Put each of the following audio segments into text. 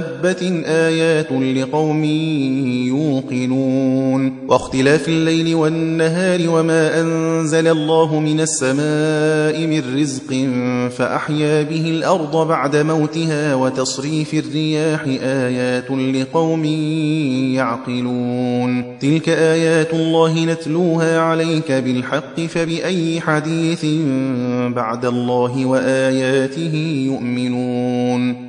دابة آيات لقوم يوقنون واختلاف الليل والنهار وما أنزل الله من السماء من رزق فأحيا به الأرض بعد موتها وتصريف الرياح آيات لقوم يعقلون تلك آيات الله نتلوها عليك بالحق فبأي حديث بعد الله وآياته يؤمنون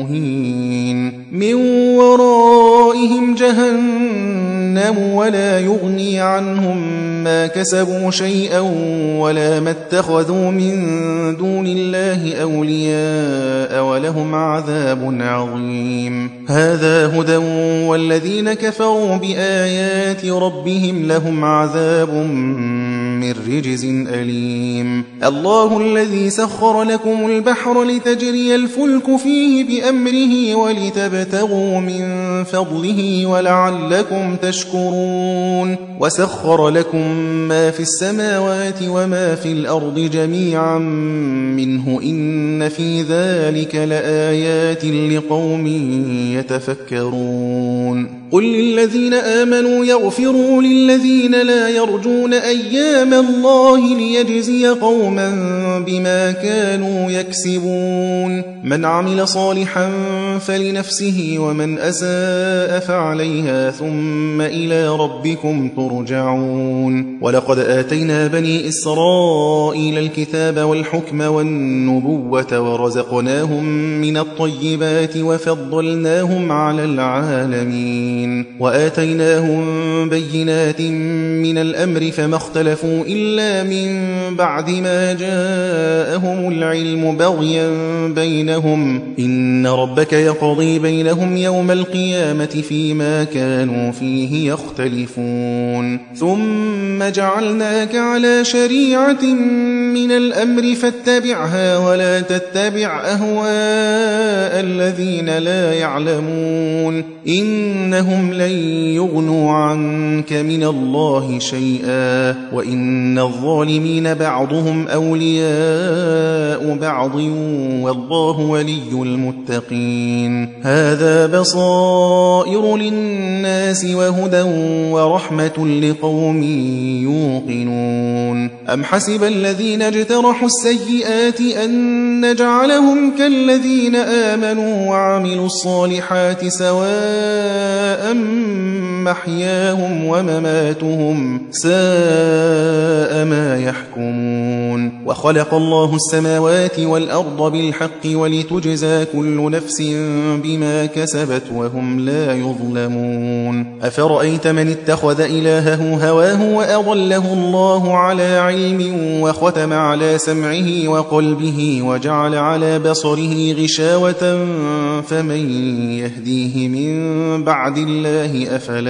مهين. من ورائهم جهنم ولا يغني عنهم ما كسبوا شيئا ولا ما اتخذوا من دون الله أولياء ولهم عذاب عظيم. هذا هدى والذين كفروا بآيات ربهم لهم عذاب من رجز أليم. الله الذي سخر لكم البحر لتجري الفلك فيه بأمره ولتبتغوا من فضله ولعلكم تشكرون. وسخر لكم ما في السماوات وما في الأرض جميعا منه. إن في ذلك لآيات لقوم يتفكرون. قل للذين آمنوا يغفروا للذين لا يرجون أيام الله ليجزي قوما بما كانوا يكسبون. من عمل صالحا فلنفسه ومن أساء فعليها ثم إلى ربكم ترجعون. ولقد آتينا بني إسرائيل الكتاب والحكم والنبوة ورزقناهم من الطيبات وفضلناهم على العالمين. وآتيناهم بينات من الأمر فما اختلفوا إلا من بعد ما جاءهم العلم بغيا بينهم. إن ربك يقضي بينهم يوم القيامة فيما كانوا فيه يختلفون. ثم جعلناك على شريعة من الأمر فاتبعها ولا تتبع أهواء الذين لا يعلمون. إنهم لن يغنوا عنك من الله شيئا. وإن الظالمين بعضهم أولياء بعض والله ولي المتقين هذا بصائر للناس وهدى ورحمة لقوم يوقنون أم حسب الذين اجترحوا السيئات أن نجعلهم كالذين آمنوا وعملوا الصالحات سواء محياهم ومماتهم ساء ما يحكمون. وخلق الله السماوات والأرض بالحق ولتجزى كل نفس بما كسبت وهم لا يظلمون. أفرأيت من اتخذ إلهه هواه وأضله الله على علم وختم على سمعه وقلبه وجعل على بصره غشاوة فمن يهديه من بعد الله أفلا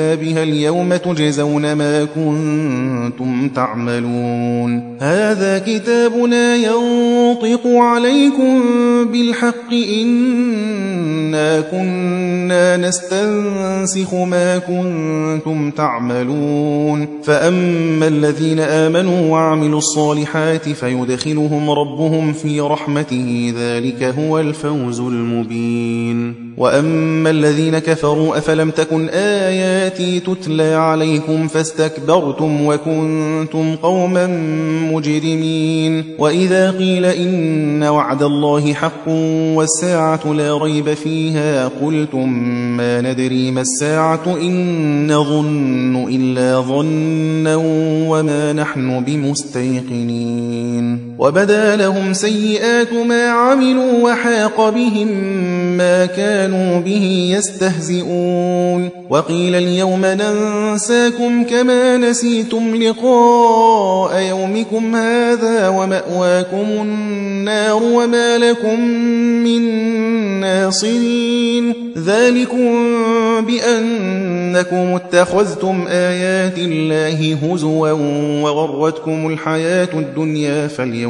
كتابها اليوم تجزون ما كنتم تعملون هذا كتابنا ينطق عليكم بالحق إنا كنا نستنسخ ما كنتم تعملون فأما الذين آمنوا وعملوا الصالحات فيدخلهم ربهم في رحمته ذلك هو الفوز المبين وأما الذين كفروا أفلم تكن آياتي تتلى عليكم فاستكبرتم وكنتم قوما مجرمين. وإذا قيل إن وعد الله حق والساعة لا ريب فيها قلتم ما ندري ما الساعة إن نظن إلا ظنا وما نحن بمستيقنين. وبدا لهم سيئات ما عملوا وحاق بهم ما كانوا به يستهزئون. وقيل اليوم ننساكم كما نسيتم لقاء يومكم هذا ومأواكم النار وما لكم من ناصرين. ذلكم بأنكم اتخذتم آيات الله هزوا وغرتكم الحياة الدنيا فاليوم